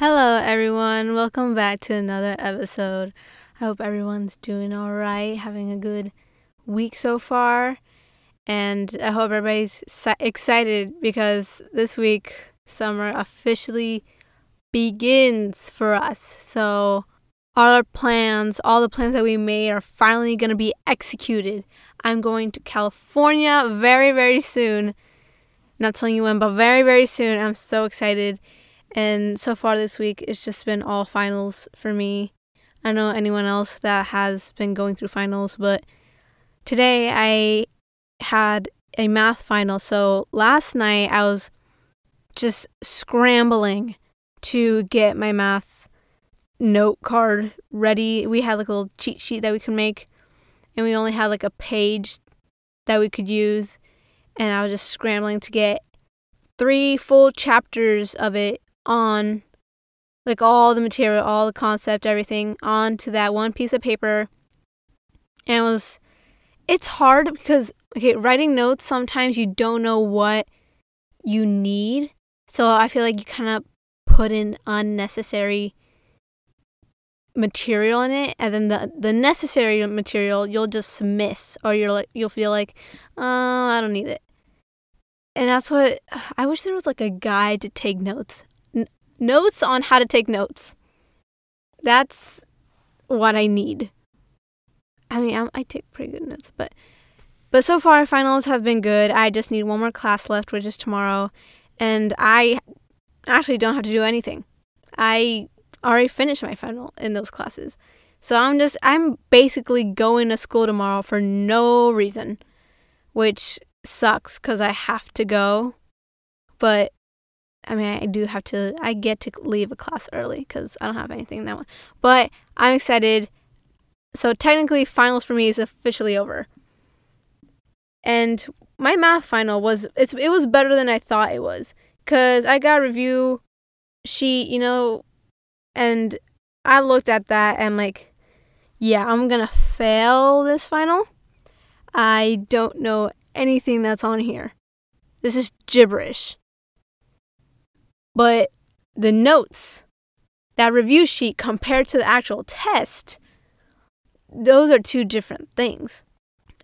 Hello, everyone. Welcome back to another episode. I hope everyone's doing all right, having a good week so far. And I hope everybody's excited because this week, summer officially begins for us. So, all our plans, all the plans that we made are finally going to be executed. I'm going to California very, very soon. Not telling you when, but very, very soon. I'm so excited. And so far this week, it's just been all finals for me. I don't know anyone else that has been going through finals, but today I had a math final. So last night I was just scrambling to get my math note card ready. We had like a little cheat sheet that we could make, and we only had like a page that we could use. And I was just scrambling to get three full chapters of it on like all the material, all the concept, everything onto that one piece of paper. And it was it's hard because okay, writing notes sometimes you don't know what you need. So I feel like you kind of put in unnecessary material in it and then the the necessary material you'll just miss or you're like you'll feel like oh i don't need it and that's what i wish there was like a guide to take notes notes on how to take notes. That's what I need. I mean, I, I take pretty good notes, but but so far finals have been good. I just need one more class left, which is tomorrow, and I actually don't have to do anything. I already finished my final in those classes. So I'm just I'm basically going to school tomorrow for no reason, which sucks cuz I have to go. But I mean, I do have to, I get to leave a class early because I don't have anything in that one. But I'm excited. So technically, finals for me is officially over. And my math final was, it's, it was better than I thought it was because I got a review sheet, you know, and I looked at that and like, yeah, I'm gonna fail this final. I don't know anything that's on here. This is gibberish. But the notes, that review sheet compared to the actual test, those are two different things.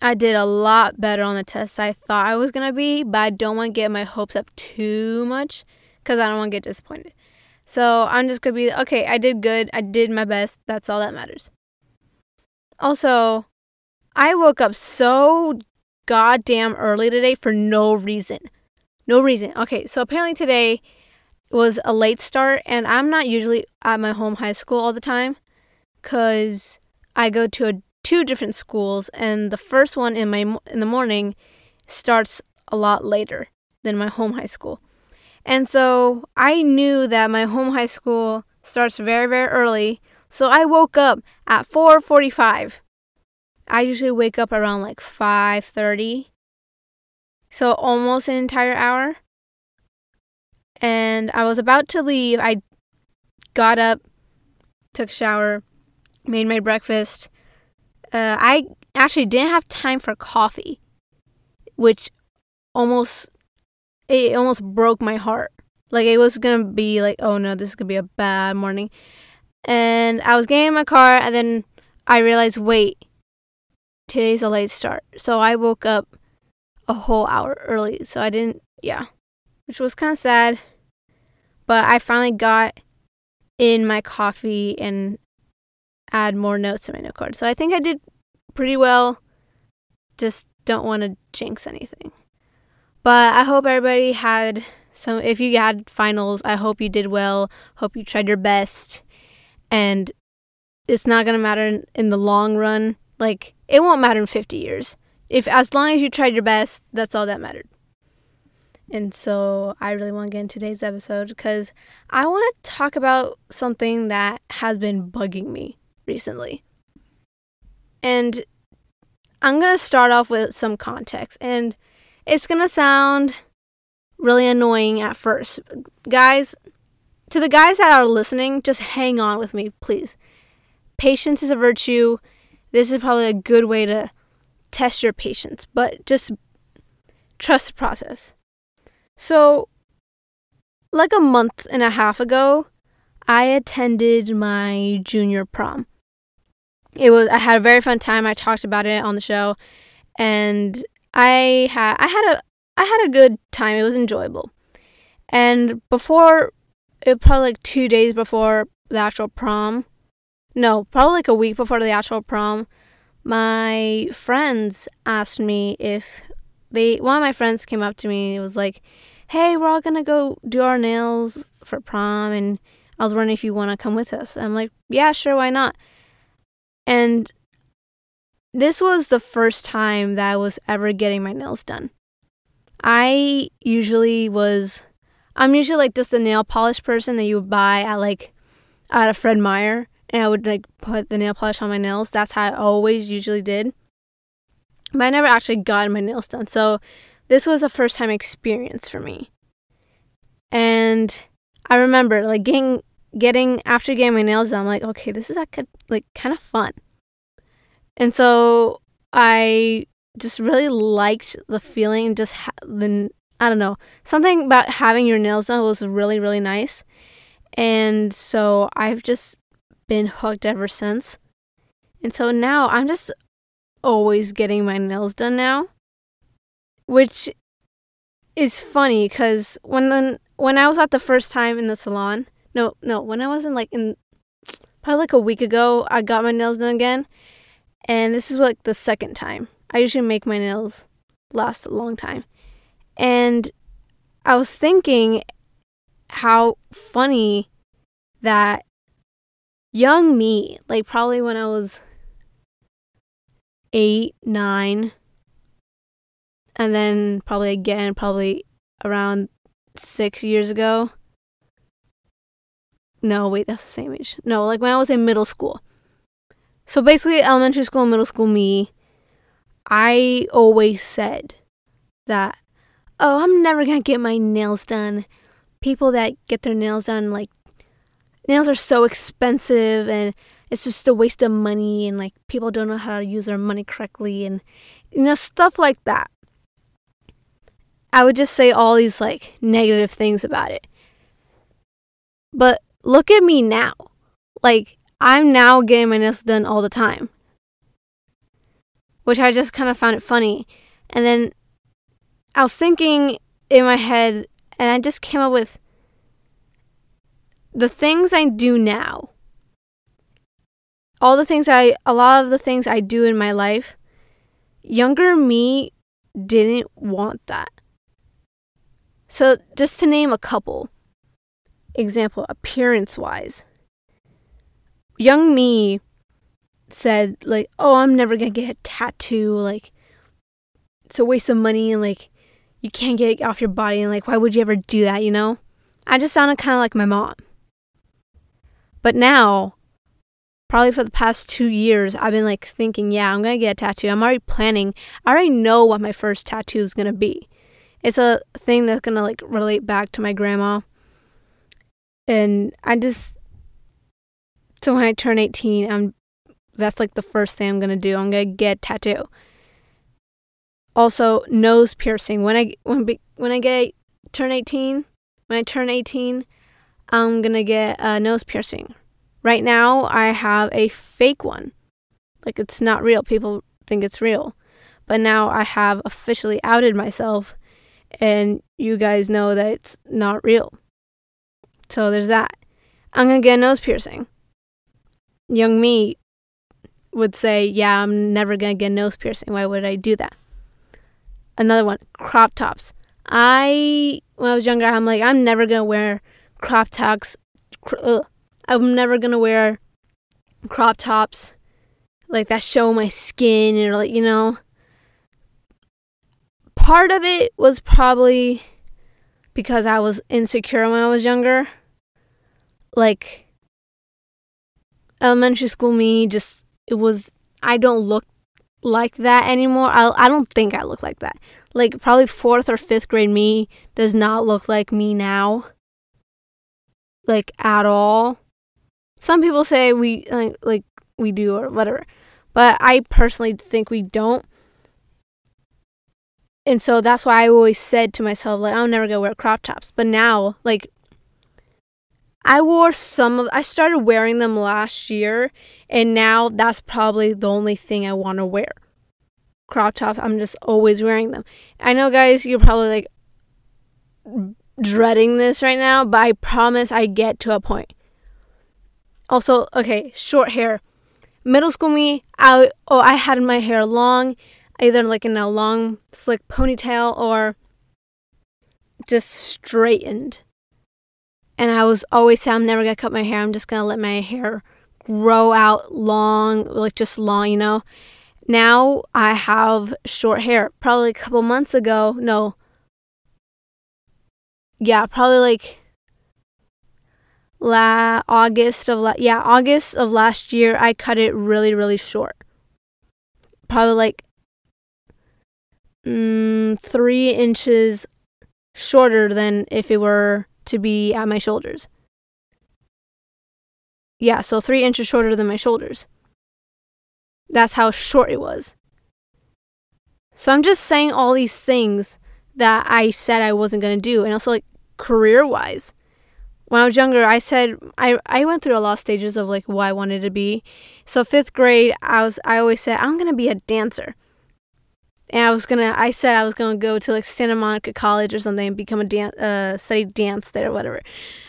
I did a lot better on the test I thought I was going to be, but I don't want to get my hopes up too much because I don't want to get disappointed. So I'm just going to be okay, I did good. I did my best. That's all that matters. Also, I woke up so goddamn early today for no reason. No reason. Okay, so apparently today was a late start, and I'm not usually at my home high school all the time because I go to a, two different schools, and the first one in my in the morning starts a lot later than my home high school. And so I knew that my home high school starts very very early, so I woke up at 4:45. I usually wake up around like 5:30. So almost an entire hour and I was about to leave. I got up, took a shower, made my breakfast. Uh, I actually didn't have time for coffee, which almost it almost broke my heart. Like it was gonna be like, oh no, this is gonna be a bad morning. And I was getting in my car, and then I realized, wait, today's a late start. So I woke up a whole hour early. So I didn't, yeah which was kind of sad. But I finally got in my coffee and add more notes to my note card. So I think I did pretty well. Just don't want to jinx anything. But I hope everybody had some if you had finals, I hope you did well. Hope you tried your best. And it's not going to matter in, in the long run. Like it won't matter in 50 years. If as long as you tried your best, that's all that mattered. And so I really want to get in today's episode because I want to talk about something that has been bugging me recently. And I'm going to start off with some context. And it's going to sound really annoying at first. Guys, to the guys that are listening, just hang on with me, please. Patience is a virtue. This is probably a good way to test your patience, but just trust the process. So, like a month and a half ago, I attended my junior prom. It was I had a very fun time. I talked about it on the show and I had I had a I had a good time. It was enjoyable. And before it probably like 2 days before the actual prom. No, probably like a week before the actual prom, my friends asked me if they one of my friends came up to me and was like, "Hey, we're all to go do our nails for prom and I was wondering if you want to come with us." I'm like, "Yeah, sure, why not?" And this was the first time that I was ever getting my nails done. I usually was I'm usually like just a nail polish person that you would buy at like at a Fred Meyer and I would like put the nail polish on my nails. That's how I always usually did. But I never actually got my nails done. So this was a first time experience for me. And I remember like getting getting after getting my nails done, I'm like, okay, this is like, like kind of fun. And so I just really liked the feeling, just ha- the I don't know something about having your nails done was really really nice, and so I've just been hooked ever since. And so now I'm just always getting my nails done now, which is funny because when the, when I was at the first time in the salon, no no when I wasn't like in probably like a week ago, I got my nails done again, and this is like the second time. I usually make my nails last a long time. And I was thinking how funny that young me, like probably when I was eight, nine, and then probably again, probably around six years ago. No, wait, that's the same age. No, like when I was in middle school. So basically, elementary school and middle school me, I always said that, oh, I'm never to get my nails done. People that get their nails done, like, nails are so expensive and it's just a waste of money and, like, people don't know how to use their money correctly and, you know, stuff like that. I would just say all these, like, negative things about it. But look at me now. Like, I'm now getting my nails done all the time which I just kind of found it funny. And then I was thinking in my head, and I just came up with the things I do now. All the things I, a lot of the things I do in my life, younger me didn't want that. So, just to name a couple, example, appearance wise, young me said like, "Oh, I'm never gonna get a tattoo. Like, it's a waste of money, and like, you can't get it off your body, and like, why would you ever do that? You know?" I just sounded kind of like my mom. But now, probably for the past two years, I've been like thinking, yeah, I'm gonna get a tattoo. I'm already planning. I already know what my first tattoo is gonna be. It's a thing that's gonna like relate back to my grandma. And I just so when I turn 18, I'm that's like the first thing I'm gonna do. I'm gonna get tattoo. Also, nose piercing. When I when when I get turn 18, when I turn 18, I'm gonna get a nose piercing. Right now, I have a fake one. Like it's not real. People think it's real, but now I have officially outed myself, and you guys know that it's not real. So there's that. I'm gonna get a nose piercing. Young me would say, Yeah, I'm never going to get a nose piercing. Why would I do that? Another one, crop tops. I, when I was younger, I'm like, I'm never going to wear crop tops. Cr- I'm never to wear crop tops like that show my skin or like, you know. Part of it was probably because I was insecure when I was younger. Like, elementary school me just it was I don't look like that anymore. I I don't think I look like that. Like probably 4th or 5th grade me does not look like me now. Like at all. Some people say we like like we do or whatever. But I personally think we don't. And so that's why I always said to myself like I'm never to wear crop tops. But now like I wore some of I started wearing them last year and now that's probably the only thing I want to wear. Crop tops, I'm just always wearing them. I know guys, you're probably like dreading this right now, but I promise I get to a point. Also, okay, short hair. Middle school me, I oh I had my hair long, either like in a long slick ponytail or just straightened. And I was always saying, I'm never gonna cut my hair. I'm just gonna let my hair grow out long, like just long, you know. Now I have short hair. Probably a couple months ago, no. Yeah, probably like la August of la- yeah August of last year. I cut it really really short. Probably like mm, three inches shorter than if it were to be at my shoulders. Yeah, so three inches shorter than my shoulders. That's how short it was. So I'm just saying all these things that I said I wasn't going to do. And also, like, career wise. When I was younger, I said I, I went through a lot of stages of like what I wanted to be. So fifth grade, I was I always said I'm gonna be a dancer and I was gonna I said I was gonna go to like Santa Monica College or something and become a dance uh study dance there or whatever.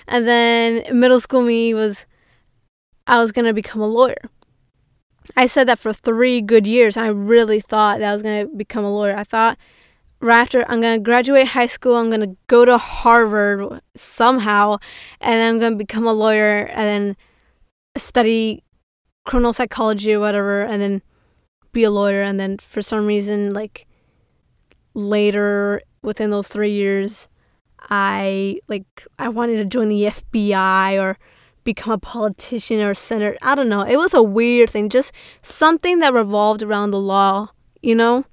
And then middle school me was I was gonna become a lawyer. I said that for three good years. I really thought that I was gonna become a lawyer. I thought after I'm gonna graduate high school, I'm gonna go to Harvard somehow, and I'm gonna become a lawyer and then study criminal psychology or whatever, and then be a lawyer and then for some reason like later within those 3 years I like I wanted to join the FBI or become a politician or senator. I don't know. It was a weird thing, just something that revolved around the law, you know?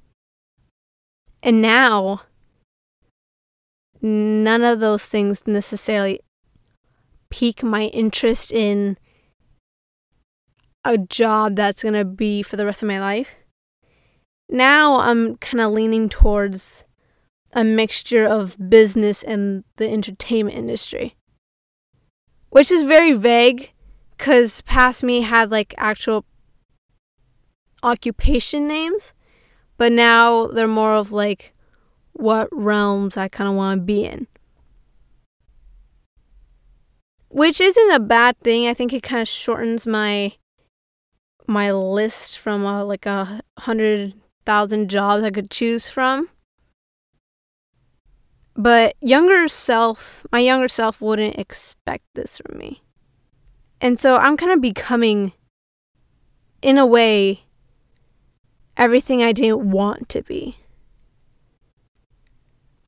And now none of those things necessarily pique my interest in a job that's going to be for the rest of my life. Now I'm kind of leaning towards a mixture of business and the entertainment industry, which is very vague because past me had like actual occupation names, but now they're more of like what realms I kind of want to be in. Which isn't a bad thing. I think it kind of shortens my my list from uh, like a hundred thousand jobs I could choose from. But younger self, my younger self wouldn't expect this from me. And so I'm kind of becoming, in a way, everything I didn't want to be.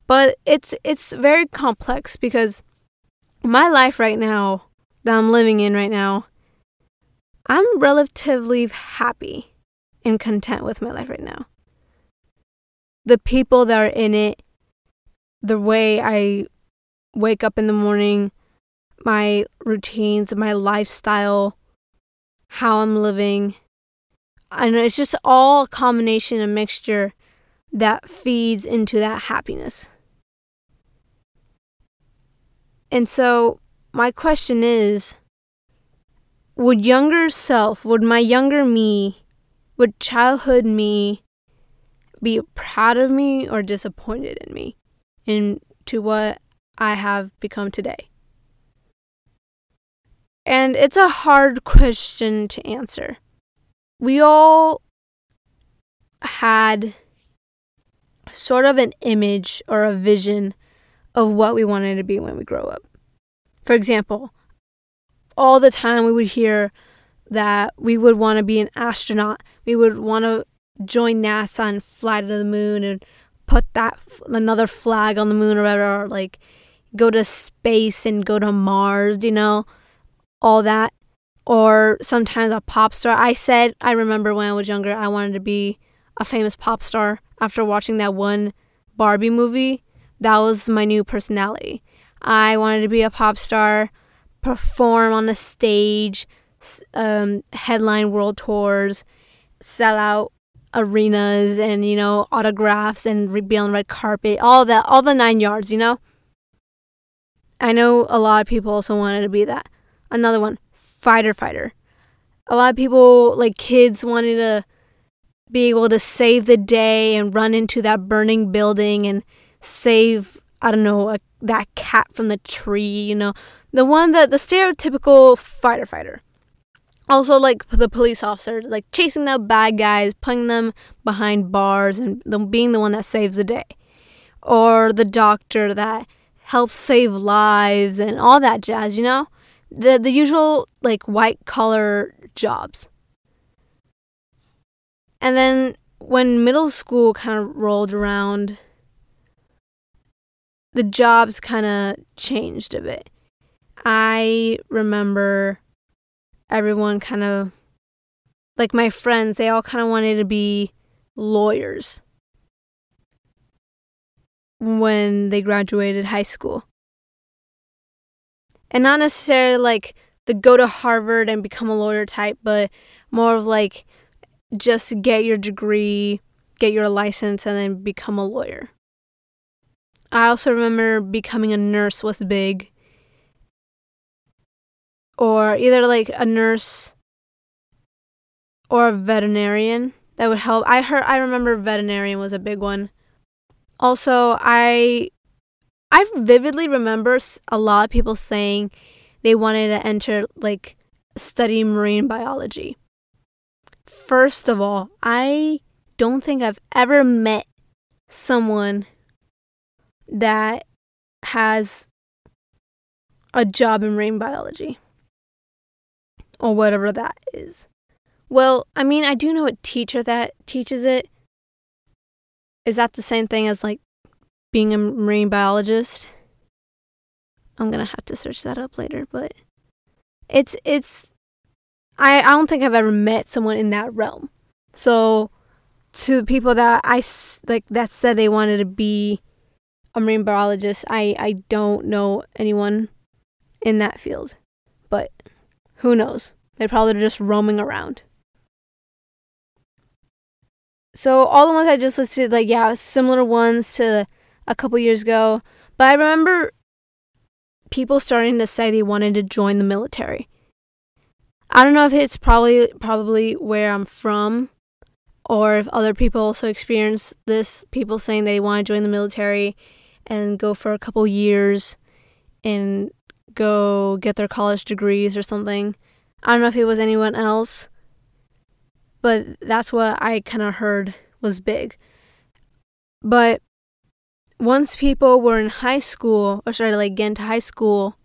But it's it's very complex because my life right now that I'm living in right now I'm relatively happy and content with my life right now. The people that are in it, the way I wake up in the morning, my routines, my lifestyle, how I'm living. I know it's just all a combination, a mixture that feeds into that happiness. And so, my question is would younger self, would my younger me, would childhood me be proud of me or disappointed in me into what I have become today? And it's a hard question to answer. We all had sort of an image or a vision of what we wanted to be when we grow up. For example, all the time we would hear that we would want to be an astronaut. We would want to join NASA and fly to the moon and put that another flag on the moon or whatever, or like go to space and go to Mars, you know, all that. Or sometimes a pop star. I said, I remember when I was younger, I wanted to be a famous pop star after watching that one Barbie movie. That was my new personality. I wanted to be a pop star perform on the stage, um, headline world tours, sell out arenas, and you know autographs and be on red carpet, all that, all the nine yards, you know. I know a lot of people also wanted to be that. Another one, fighter fighter. A lot of people, like kids, wanted to be able to save the day and run into that burning building and save, I don't know, a, that cat from the tree, you know. The one that the stereotypical fighter fighter. Also, like the police officer, like chasing the bad guys, putting them behind bars, and them being the one that saves the day. Or the doctor that helps save lives and all that jazz, you know? The the usual like white collar jobs. And then when middle school kind of rolled around, the jobs kind of changed a bit. I remember everyone kind of, like my friends, they all kind of wanted to be lawyers when they graduated high school. And not necessarily like the go to Harvard and become a lawyer type, but more of like just get your degree, get your license, and then become a lawyer. I also remember becoming a nurse was big. Or either like a nurse or a veterinarian that would help. I heard I remember veterinarian was a big one. Also, I I vividly remember a lot of people saying they wanted to enter like study marine biology. First of all, I don't think I've ever met someone that has a job in marine biology or whatever that is. Well, I mean, I do know a teacher that teaches it. Is that the same thing as like being a marine biologist? I'm to have to search that up later, but it's it's I, I don't think I've ever met someone in that realm. So to people that I like that said they wanted to be a marine biologist, I I don't know anyone in that field. But who knows? They're probably just roaming around. So all the ones I just listed, like yeah, similar ones to a couple years ago. But I remember people starting to say they wanted to join the military. I don't know if it's probably probably where I'm from or if other people also experience this people saying they want to join the military and go for a couple years and go get their college degrees or something. I don't know if it was anyone else, but that's what I kind of heard was big. But once people were in high school or started like getting to high school,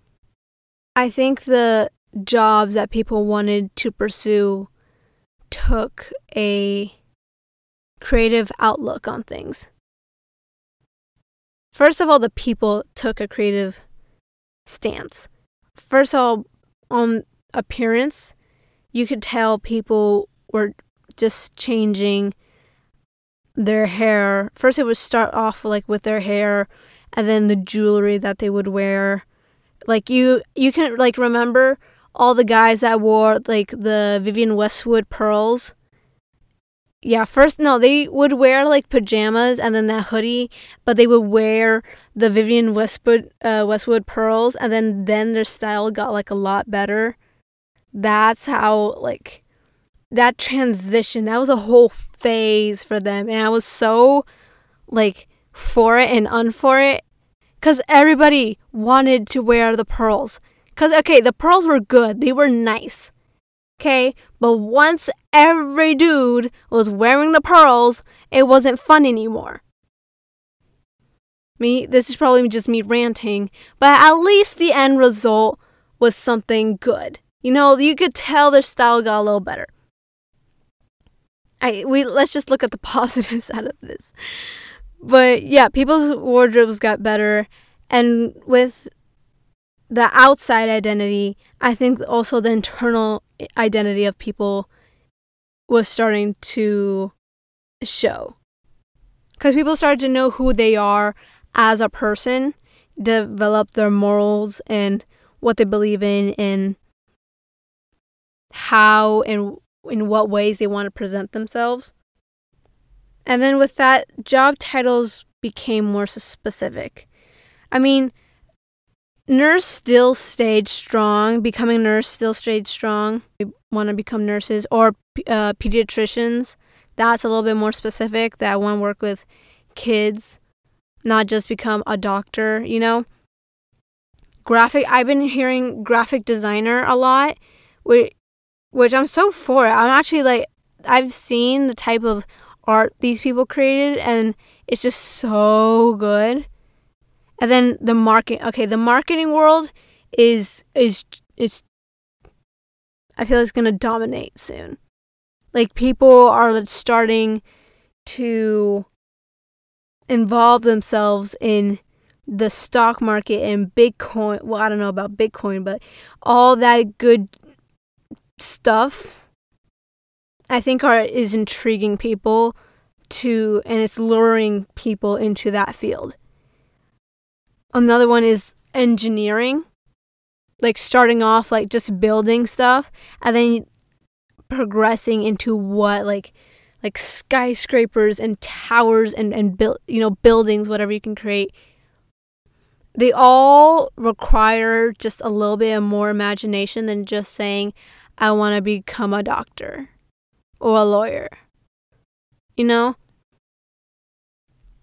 I think the jobs that people wanted to pursue took a creative outlook on things. First of all, the people took a creative stance. First of all, on appearance, you could tell people were just changing their hair. First, it would start off like with their hair, and then the jewelry that they would wear. Like you, you can like remember all the guys that wore like the Vivienne Westwood pearls. Yeah, first no, they would wear like pajamas and then that hoodie, but they would wear the Vivienne Westwood uh, Westwood pearls, and then then their style got like a lot better. That's how like that transition. That was a whole phase for them, and I was so like for it and unfor it because everybody wanted to wear the pearls. Because, okay, the pearls were good, they were nice. Okay, but once every dude was wearing the pearls, it wasn't fun anymore. Me, this is probably just me ranting, but at least the end result was something good. You know, you could tell their style got a little better. I we let's just look at the positives out of this. But yeah, people's wardrobes got better and with the outside identity, I think also the internal identity of people was starting to show. Because people started to know who they are as a person, develop their morals and what they believe in, and how and in what ways they want to present themselves. And then with that, job titles became more specific. I mean, nurse still stayed strong. Becoming nurse still stayed strong. We want to become nurses or uh, pediatricians. That's a little bit more specific. That I want to work with kids, not just become a doctor. You know. Graphic. I've been hearing graphic designer a lot, which I'm so for. it. I'm actually like I've seen the type of art these people created, and it's just so good. And then the market. Okay, the marketing world is is is. I feel it's gonna dominate soon. Like people are starting to involve themselves in the stock market and Bitcoin. Well, I don't know about Bitcoin, but all that good stuff I think are is intriguing people to and it's luring people into that field. Another one is engineering, like starting off like just building stuff and then progressing into what like like skyscrapers and towers and and build you know buildings whatever you can create they all require just a little bit more imagination than just saying i want to become a doctor or a lawyer you know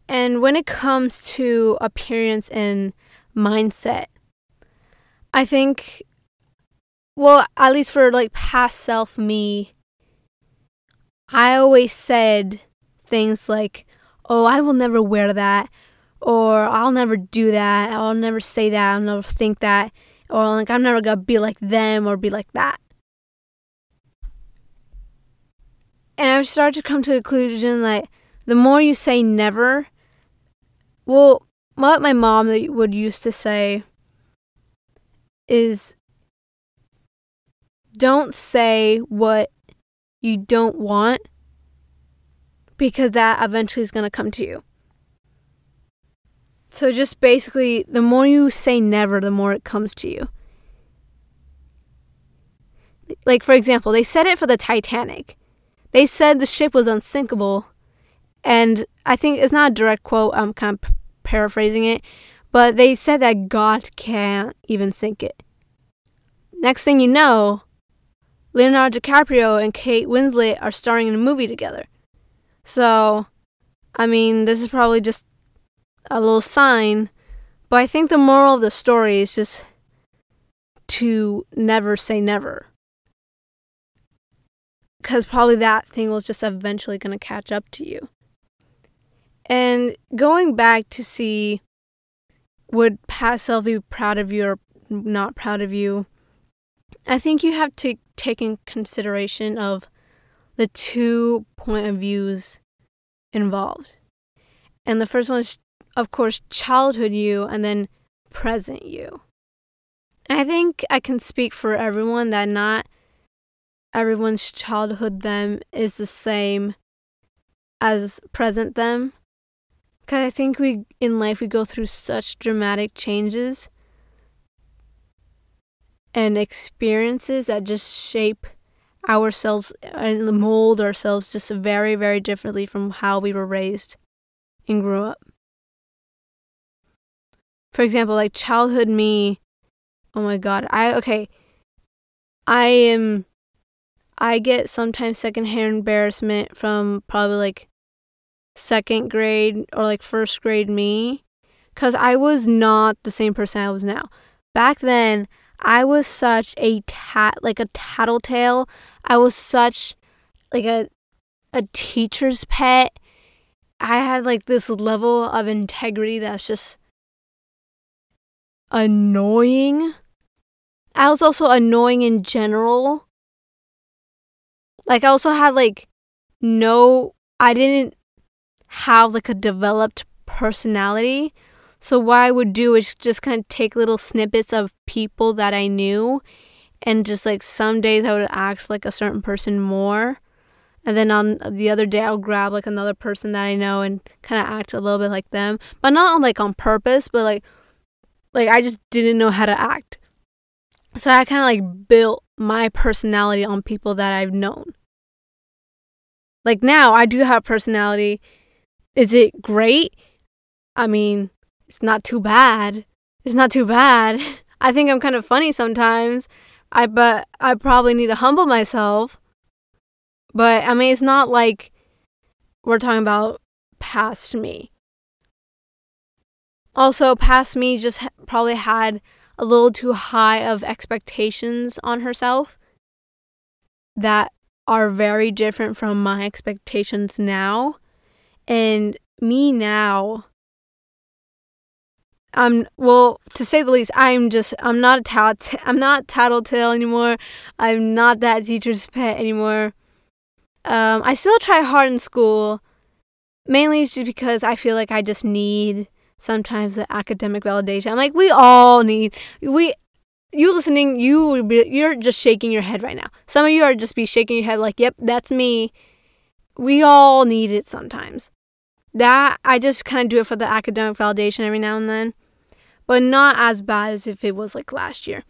and when it comes to appearance and mindset, I think, well, at least for like past self me, I always said things like, oh, I will never wear that, or I'll never do that, I'll never say that, I'll never think that, or like I'm never gonna be like them or be like that. And I've started to come to the conclusion like the more you say never, well, what my mom would used to say is don't say what you don't want because that eventually is going to come to you. So just basically, the more you say never, the more it comes to you. Like, for example, they said it for the Titanic. They said the ship was unsinkable. And I think it's not a direct quote, I'm kind of paraphrasing it, but they said that God can't even sink it. Next thing you know, Leonardo DiCaprio and Kate Winslet are starring in a movie together. So, I mean, this is probably just a little sign, but I think the moral of the story is just to never say never. Because probably that thing was just eventually going to catch up to you. And going back to see would past self be proud of you or not proud of you, I think you have to take in consideration of the two point of views involved. And the first one is, of course, childhood you and then present you. I think I can speak for everyone that not everyone's childhood them is the same as present them. Because I think we, in life, we go through such dramatic changes and experiences that just shape ourselves and mold ourselves just very, very differently from how we were raised and grew up. For example, like childhood me, oh my god, I, okay, I am, I get sometimes secondhand embarrassment from probably like second grade or like first grade me because I was not the same person I was now. Back then, I was such a tat like a tattletale. I was such like a a teacher's pet. I had like this level of integrity that's just annoying. I was also annoying in general. Like I also had like no I didn't have like a developed personality. So what I would do is just kind of take little snippets of people that I knew and just like some days I would act like a certain person more. And then on the other day I'll grab like another person that I know and kind of act a little bit like them, but not on, like on purpose, but like like I just didn't know how to act. So I kind of like built my personality on people that I've known. Like now I do have personality is it great? I mean, it's not too bad. it's not too bad. I think I'm kind of funny sometimes. I but I probably need to humble myself. But I mean, it's not like we're talking about past me. Also, past me just probably had a little too high of expectations on herself that are very different from my expectations now. And me now, I'm well to say the least. I'm just I'm not a tat I'm not tattletale anymore. I'm not that teacher's pet anymore. Um, I still try hard in school. Mainly it's just because I feel like I just need sometimes the academic validation. I'm like we all need we you listening you you're just shaking your head right now. Some of you are just be shaking your head like, "Yep, that's me." We all need it sometimes that I just kind of do it for the academic validation every now and then, but not as bad as if it was like last year.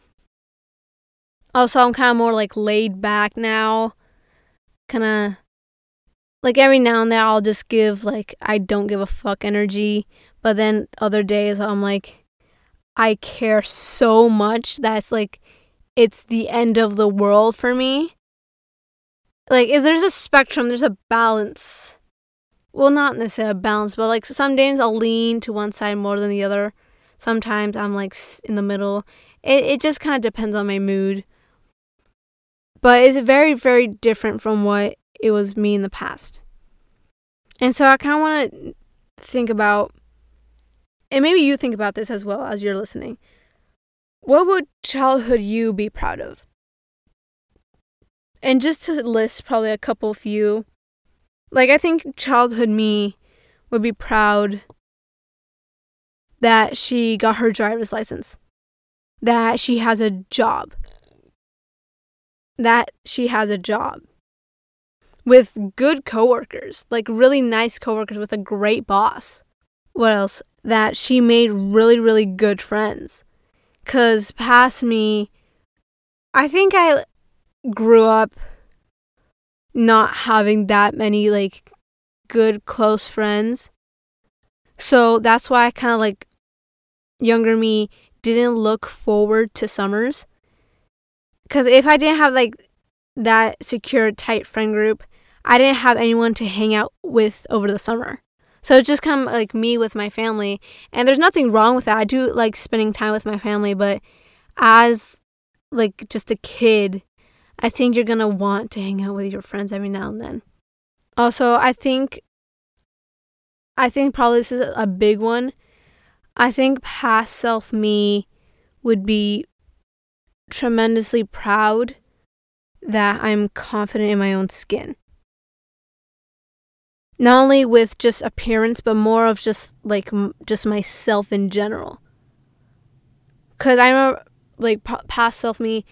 Also, I'm kind of more like laid back now, kind of like every now and then I'll just give like I don't give a fuck energy, but then other days I'm like I care so much that's like it's the end of the world for me. Like if there's a spectrum, there's a balance well, not necessarily a balance, but like some days I'll lean to one side more than the other. Sometimes I'm like in the middle. It it just kind of depends on my mood. But it's very very different from what it was me in the past. And so I kind of want to think about and maybe you think about this as well as you're listening. What would childhood you be proud of? And just to list probably a couple few like I think childhood me would be proud that she got her driver's license, that she has a job, that she has a job with good coworkers, like really nice coworkers with a great boss. What else? That she made really, really good friends. Because past me, I think I grew up not having that many like good close friends. So that's why I kind of like younger me didn't look forward to summers. Cuz if I didn't have like that secure tight friend group, I didn't have anyone to hang out with over the summer. So it's just kind of like me with my family. And there's nothing wrong with that. I do like spending time with my family, but as like just a kid, I think you're going to want to hang out with your friends every now and then. Also, I think I think probably this is a big one. I think past self me would be tremendously proud that I'm confident in my own skin. Not only with just appearance, but more of just like m- just myself in general. Cause I remember like p- past self me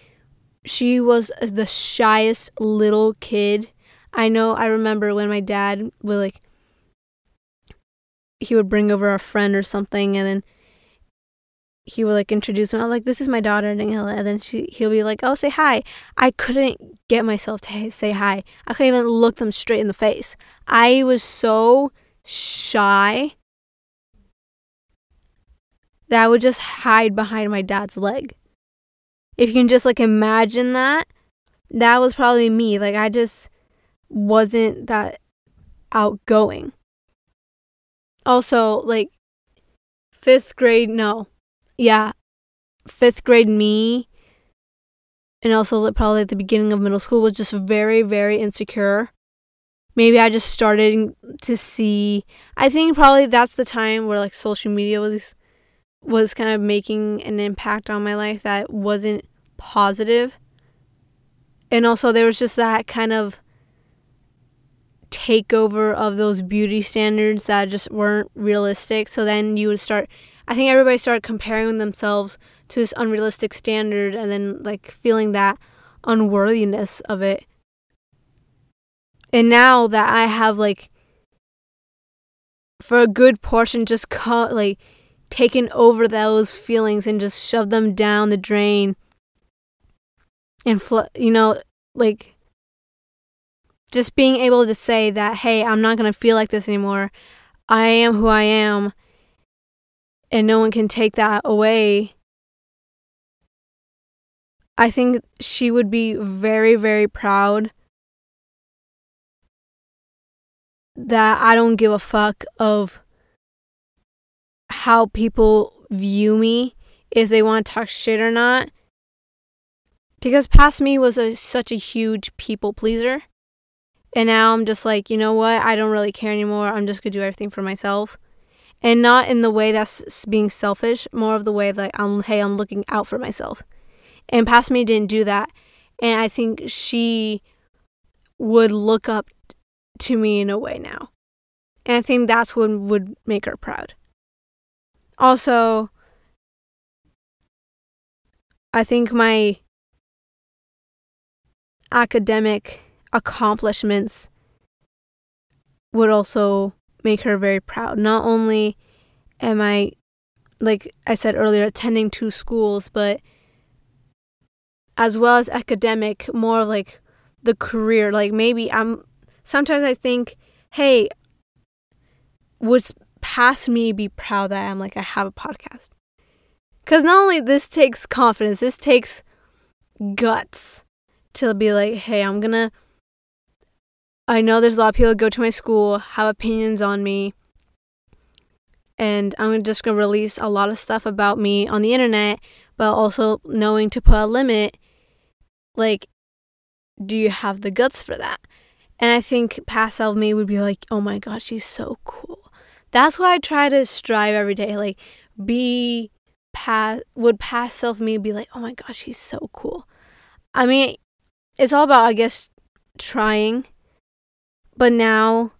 she was the shyest little kid. I know I remember when my dad would like he would bring over a friend or something and then he would like introduce me. I'm like, this is my daughter, and then she he'll be like, oh, say hi. I couldn't get myself to say hi. I couldn't even look them straight in the face. I was so shy that I would just hide behind my dad's leg if you can just like imagine that, that was probably me. Like I just wasn't that outgoing. Also, like fifth grade, no. Yeah. Fifth grade me and also probably at the beginning of middle school was just very, very insecure. Maybe I just started to see I think probably that's the time where like social media was was kind of making an impact on my life that wasn't positive. And also, there was just that kind of takeover of those beauty standards that just weren't realistic. So then you would start, I think everybody started comparing themselves to this unrealistic standard and then like feeling that unworthiness of it. And now that I have like, for a good portion, just cut, like taken over those feelings and just shoved them down the drain and fl- you know like just being able to say that hey i'm not going to feel like this anymore i am who i am and no one can take that away. I think she would be very, very proud that I don't give a fuck of how people view me if they want to talk shit or not. Because past me was a, such a huge people pleaser. And now I'm just like, you know what? I don't really care anymore. I'm just going to do everything for myself. And not in the way that's being selfish, more of the way like, I'm, hey, I'm looking out for myself. And past me didn't do that. And I think she would look up to me in a way now. And I think that's what would make her proud. Also, I think my academic accomplishments would also make her very proud. Not only am I, like I said earlier, attending two schools, but as well as academic, more like the career. Like maybe I'm, sometimes I think, hey, was past me be proud that I'm like, I have a podcast. Because not only this takes confidence, this takes guts to be like, hey, I'm gonna. I know there's a lot of people that go to my school, have opinions on me, and I'm just gonna release a lot of stuff about me on the internet, but also knowing to put a limit. Like, do you have the guts for that? And I think past self me would be like, oh my god, she's so cool. That's why I try to strive every day. Like, be past would past self me be like, oh my gosh, she's so cool. I mean, it's all about I guess trying, but now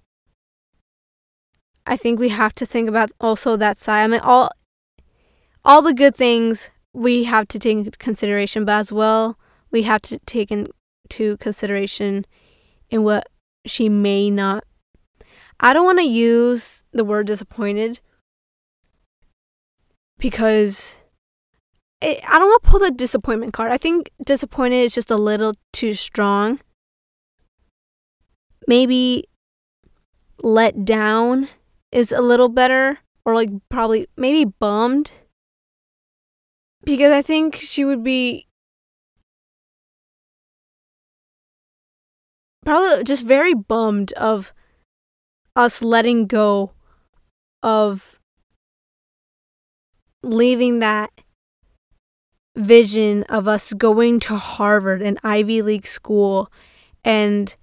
I think we have to think about also that side. I mean, all all the good things we have to take into consideration, but as well we have to take into consideration in what she may not. I don't want to use the word disappointed because it, I don't want to pull the disappointment card. I think disappointed is just a little too strong. Maybe let down is a little better, or like probably maybe bummed. Because I think she would be probably just very bummed of us letting go of leaving that vision of us going to Harvard, an Ivy League school, and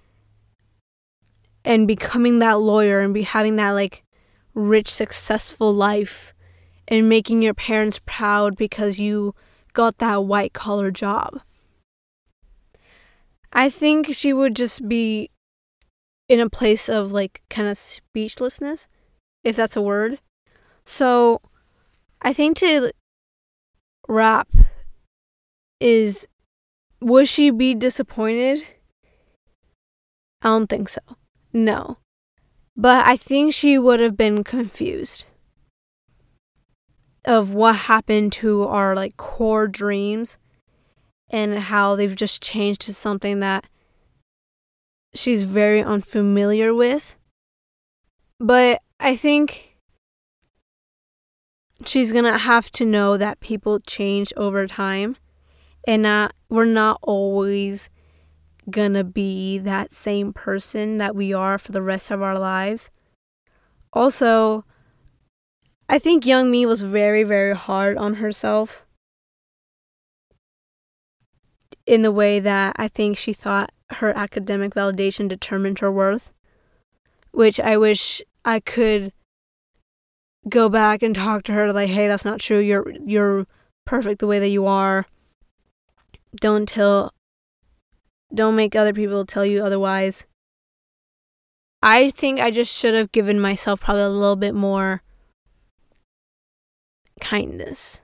and becoming that lawyer and be having that like rich successful life and making your parents proud because you got that white collar job. I think she would just be in a place of like kind of speechlessness, if that's a word. So I think to wrap is would she be disappointed? I don't think so. No. But I think she would have been confused of what happened to our like core dreams and how they've just changed to something that she's very unfamiliar with. But I think she's gonna have to know that people change over time and not we're not always gonna be that same person that we are for the rest of our lives. Also, I think young me was very, very hard on herself in the way that I think she thought her academic validation determined her worth, which I wish I could go back and talk to her like, "Hey, that's not true. You're you're perfect the way that you are. Don't tell don't make other people tell you otherwise." I think I just should have given myself probably a little bit more kindness.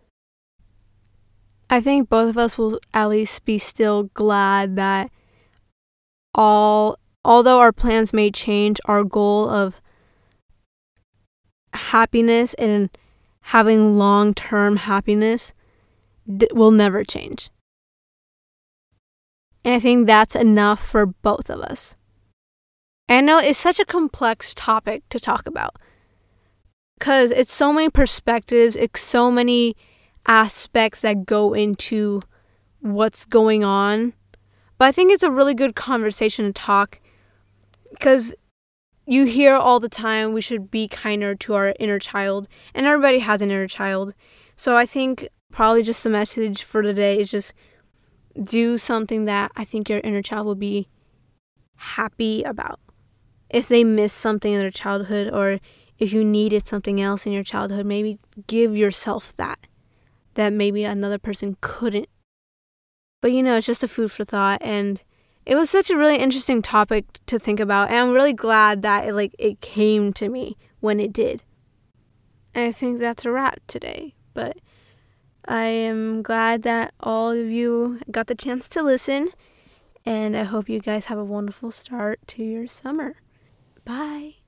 I think both of us will at least be still glad that all although our plans may change, our goal of happiness and having long term happiness d- will never change. And I think that's enough for both of us. I know it's such a complex topic to talk about. because it's so many perspectives, it's so many aspects that go into what's going on. But I think it's a really good conversation to talk because you hear all the time we should be kinder to our inner child, and everybody has an inner child. So I think probably just the message for today is just do something that I think your inner child will be happy about. If they miss something in their childhood or if you needed something else in your childhood, maybe give yourself that that maybe another person couldn't. But you know, it's just a food for thought and it was such a really interesting topic to think about and I'm really glad that it like it came to me when it did. And I think that's a wrap today. But I am glad that all of you got the chance to listen and I hope you guys have a wonderful start to your summer. Bye.